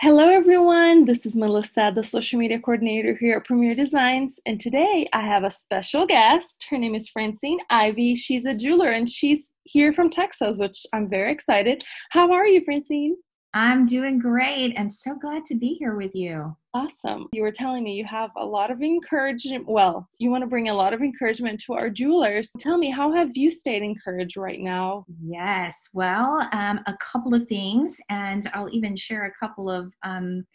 Hello, everyone. This is Melissa, the social media coordinator here at Premier Designs. And today I have a special guest. Her name is Francine Ivy. She's a jeweler and she's here from Texas, which I'm very excited. How are you, Francine? I'm doing great and so glad to be here with you. Awesome. You were telling me you have a lot of encouragement. Well, you want to bring a lot of encouragement to our jewelers. Tell me, how have you stayed encouraged right now? Yes. Well, um, a couple of things, and I'll even share a couple of. Um,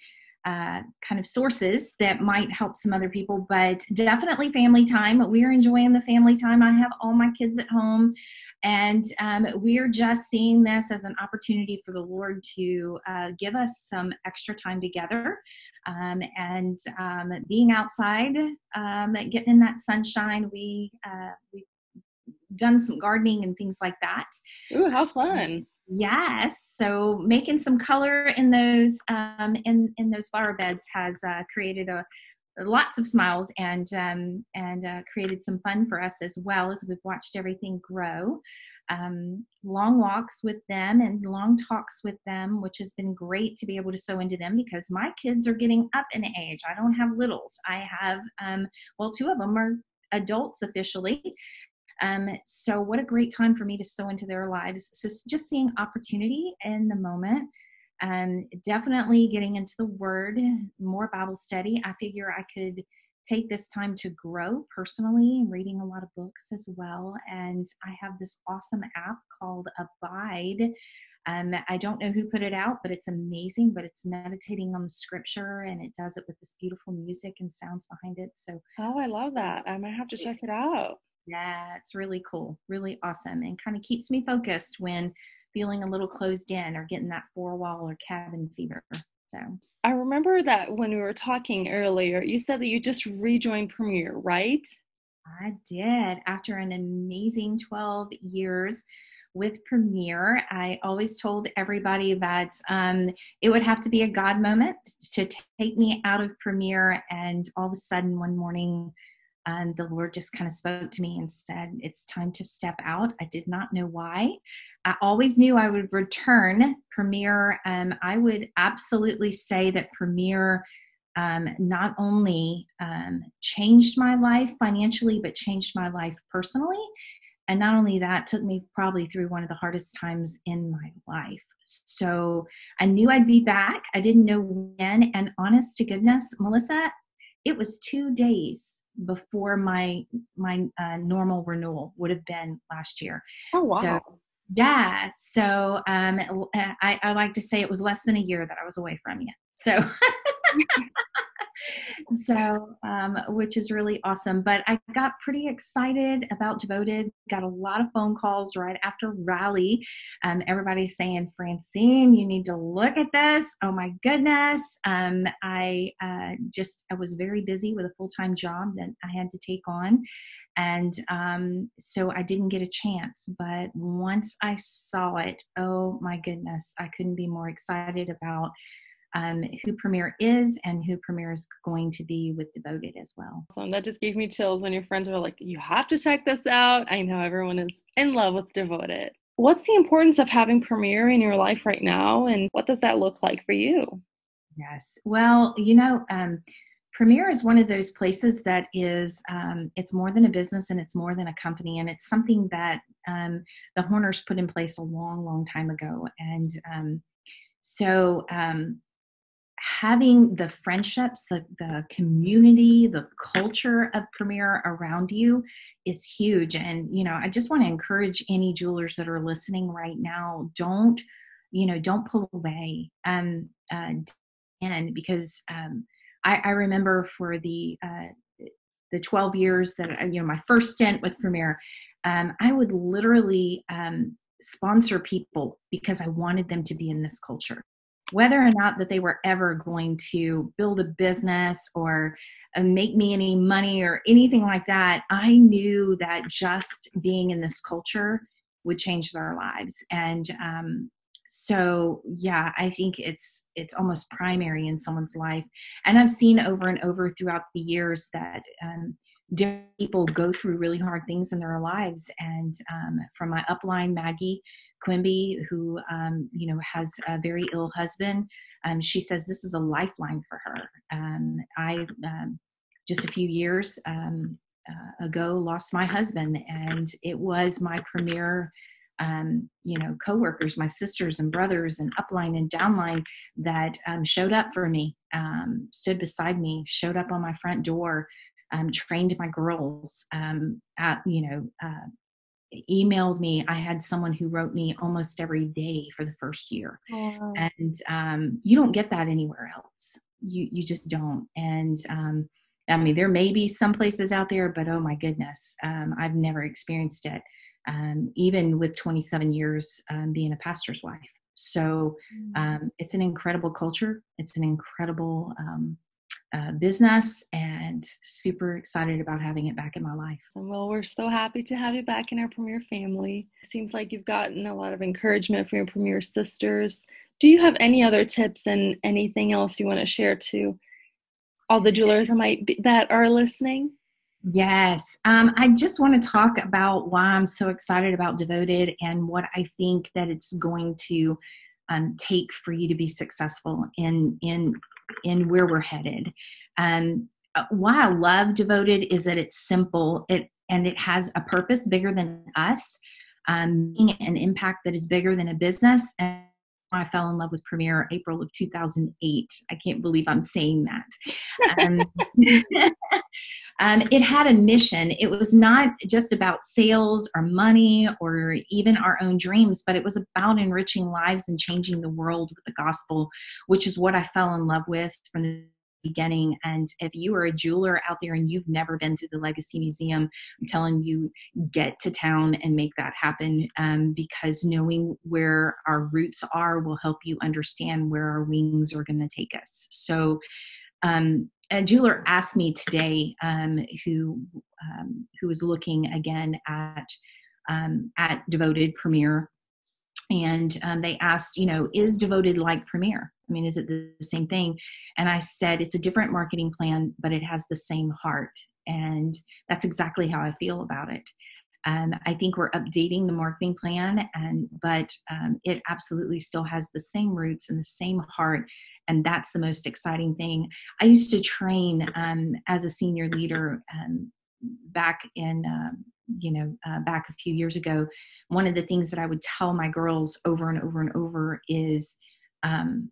uh, kind of sources that might help some other people, but definitely family time. We're enjoying the family time. I have all my kids at home. And um, we're just seeing this as an opportunity for the Lord to uh, give us some extra time together. Um, and um, being outside, um, getting in that sunshine, we uh, we've done some gardening and things like that. Ooh, how fun! Yes, so making some color in those um, in in those flower beds has uh, created a lots of smiles and um, and uh, created some fun for us as well as we've watched everything grow. Um, long walks with them and long talks with them, which has been great to be able to sow into them because my kids are getting up in age. I don't have littles. I have, um, well, two of them are adults officially. Um, so, what a great time for me to sow into their lives. So, just seeing opportunity in the moment and definitely getting into the word more bible study. I figure i could take this time to grow personally reading a lot of books as well. And i have this awesome app called abide. Um, i don't know who put it out but it's amazing but it's meditating on the scripture and it does it with this beautiful music and sounds behind it. So oh i love that. I might have to check it out yeah it's really cool really awesome and kind of keeps me focused when feeling a little closed in or getting that four wall or cabin fever. So I remember that when we were talking earlier, you said that you just rejoined Premier, right? I did. After an amazing 12 years with Premier, I always told everybody that um, it would have to be a God moment to take me out of Premier. And all of a sudden, one morning, and the Lord just kind of spoke to me and said, It's time to step out. I did not know why. I always knew I would return Premier. Um, I would absolutely say that Premier um, not only um, changed my life financially, but changed my life personally. And not only that, took me probably through one of the hardest times in my life. So I knew I'd be back. I didn't know when. And honest to goodness, Melissa, it was two days before my my uh, normal renewal would have been last year. Oh wow! So, yeah, so um, I, I like to say it was less than a year that I was away from you. So so um, which is really awesome but i got pretty excited about devoted got a lot of phone calls right after rally um, everybody's saying francine you need to look at this. Oh my goodness. Um, i uh, just i was very busy with a full-time job that i had to take on and um, so i didn't get a chance but once i saw it oh my goodness i couldn't be more excited about um, who Premier is and who Premier is going to be with Devoted as well. So that just gave me chills when your friends were like, you have to check this out. I know everyone is in love with Devoted. What's the importance of having Premier in your life right now, and what does that look like for you? Yes. Well, you know, um, Premier is one of those places that is, um, it's more than a business and it's more than a company. And it's something that um, the Horners put in place a long, long time ago. And um, so um, having the friendships, the, the community, the culture of Premier around you is huge. And, you know, I just want to encourage any jewelers that are listening right now, don't, you know, don't pull away. Um, uh, and because um, I, I remember for the, uh, the 12 years that, you know, my first stint with Premier, um, I would literally um, sponsor people because I wanted them to be in this culture whether or not that they were ever going to build a business or uh, make me any money or anything like that i knew that just being in this culture would change their lives. And um, so yeah i think it's it's almost primary in someone's life. And i've seen over and over throughout the years that um, people go through really hard things in their lives. And um, from my upline maggie Quimby, who um, you know has a very ill husband, um, she says this is a lifeline for her. Um, I um, just a few years um, uh, ago lost my husband, and it was my premier. Um, you know, coworkers, my sisters and brothers, and upline and downline that showed up for me, stood beside me, showed up on my front door, trained my girls, at you know, uh, emailed me i had someone who wrote me almost every day for the first year. Oh. and um, you don't get that anywhere else. You you just don't. And um, i mean there may be some places out there but oh my goodness um, i've never experienced it um, even with 27 years um, being a pastor's wife. So mm. um, it's an incredible culture. It's an incredible uh, business and super excited about having it back in my life. Well, we're so happy to have you back in our Premier family. Seems like you've gotten a lot of encouragement from your Premier sisters. Do you have any other tips and anything else you want to share to all the jewelers that might be, that are listening? Yes. Um, I just want to talk about why I'm so excited about Devoted and what I think that it's going to um, take for you to be successful in in in where we're headed. Um, why I love Devoted is that it's simple. It and it has a purpose bigger than us, um, an impact that is bigger than a business. And I fell in love with Premier April of 2008. I can't believe I'm saying that. Um, um, it had a mission. It was not just about sales or money or even our own dreams, but it was about enriching lives and changing the world with the gospel, which is what I fell in love with from beginning. And if you are a jeweler out there and you've never been to the Legacy Museum, I'm telling you, get to town and make that happen um, because knowing where our roots are will help you understand where our wings are going to take us. So, um, a jeweler asked me today, um, who um, who was looking again at um, at Devoted Premier, and um, they asked, you know, is Devoted like Premier? I mean, is it the same thing? And I said, it's a different marketing plan, but it has the same heart. And that's exactly how I feel about it. Um, I think we're updating the marketing plan, and but um, it absolutely still has the same roots and the same heart, and that's the most exciting thing. I used to train um, as a senior leader um, back in um, you know uh, back a few years ago. One of the things that I would tell my girls over and over and over is um,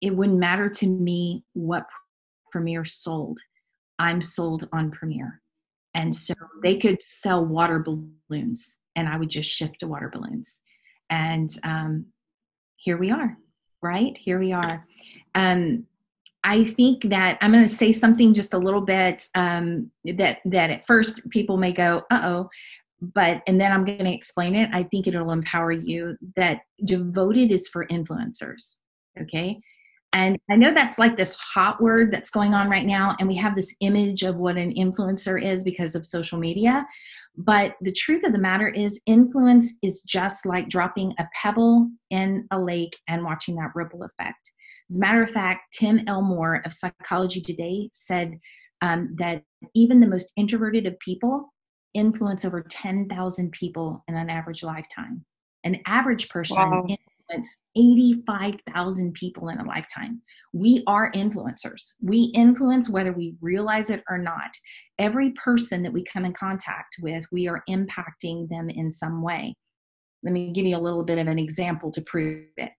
it wouldn't matter to me what Premier sold. I'm sold on Premier. And so they could sell water balloons and I would just shift to water balloons. And um, here we are, right? Here we are. Um, I think that I'm going to say something just a little bit um, that that at first people may go, "Uh oh," but and then I'm going to explain it. I think it'll empower you. That devoted is for influencers. Okay, and I know that's like this hot word that's going on right now. And we have this image of what an influencer is because of social media. But the truth of the matter is, influence is just like dropping a pebble in a lake and watching that ripple effect. As a matter of fact, Tim Elmore of Psychology Today said um, that even the most introverted of people influence over 10,000 people in an average lifetime. An average person wow influence 85,000 people in a lifetime. We are influencers. We influence whether we realize it or not. Every person that we come in contact with, we are impacting them in some way. Let me give you a little bit of an example to prove it.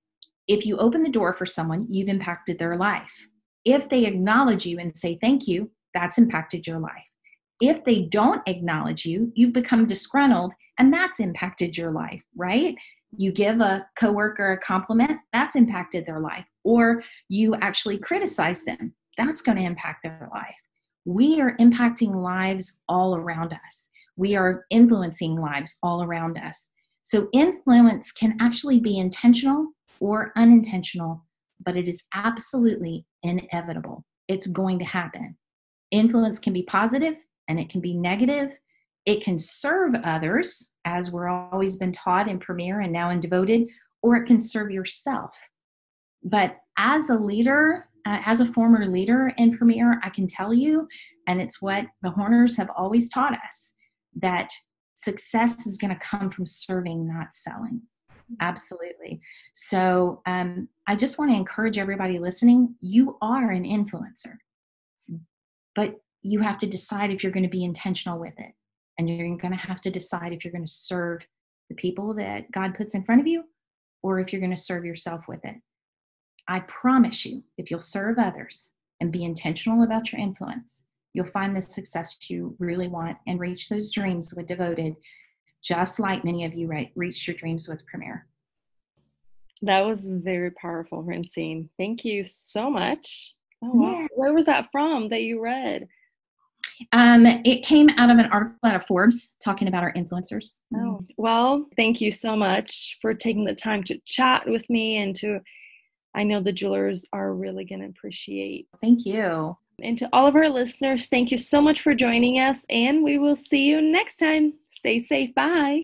If you open the door for someone, you've impacted their life. If they acknowledge you and say thank you, that's impacted your life. If they don't acknowledge you, you've become disgruntled and that's impacted your life, right? you give a coworker a compliment, that's impacted their life. Or you actually criticize them, that's going to impact their life. We are impacting lives all around us. We are influencing lives all around us. So, influence can actually be intentional or unintentional, but it is absolutely inevitable. It's going to happen. Influence can be positive and it can be negative. It can serve others as we're always been taught in Premier and now in Devoted, or it can serve yourself. But as a leader, uh, as a former leader in Premier, I can tell you, and it's what the Horners have always taught us, that success is going to come from serving, not selling. Absolutely. So um, I just want to encourage everybody listening you are an influencer, but you have to decide if you're going to be intentional with it. And you're going to have to decide if you're going to serve the people that God puts in front of you or if you're going to serve yourself with it. I promise you, if you'll serve others and be intentional about your influence, you'll find the success you really want and reach those dreams with devoted just like many of you right, reached your dreams with Premier. That was very powerful, Francine. Thank you so much. Oh, wow. Yeah. Where was that from that you read? Um, it came out of an article out of Forbes talking about our influencers. Oh, well, thank you so much for taking the time to chat with me and to, I know the jewelers are really going to appreciate. Thank you. And to all of our listeners, thank you so much for joining us, and we will see you next time. Stay safe. Bye.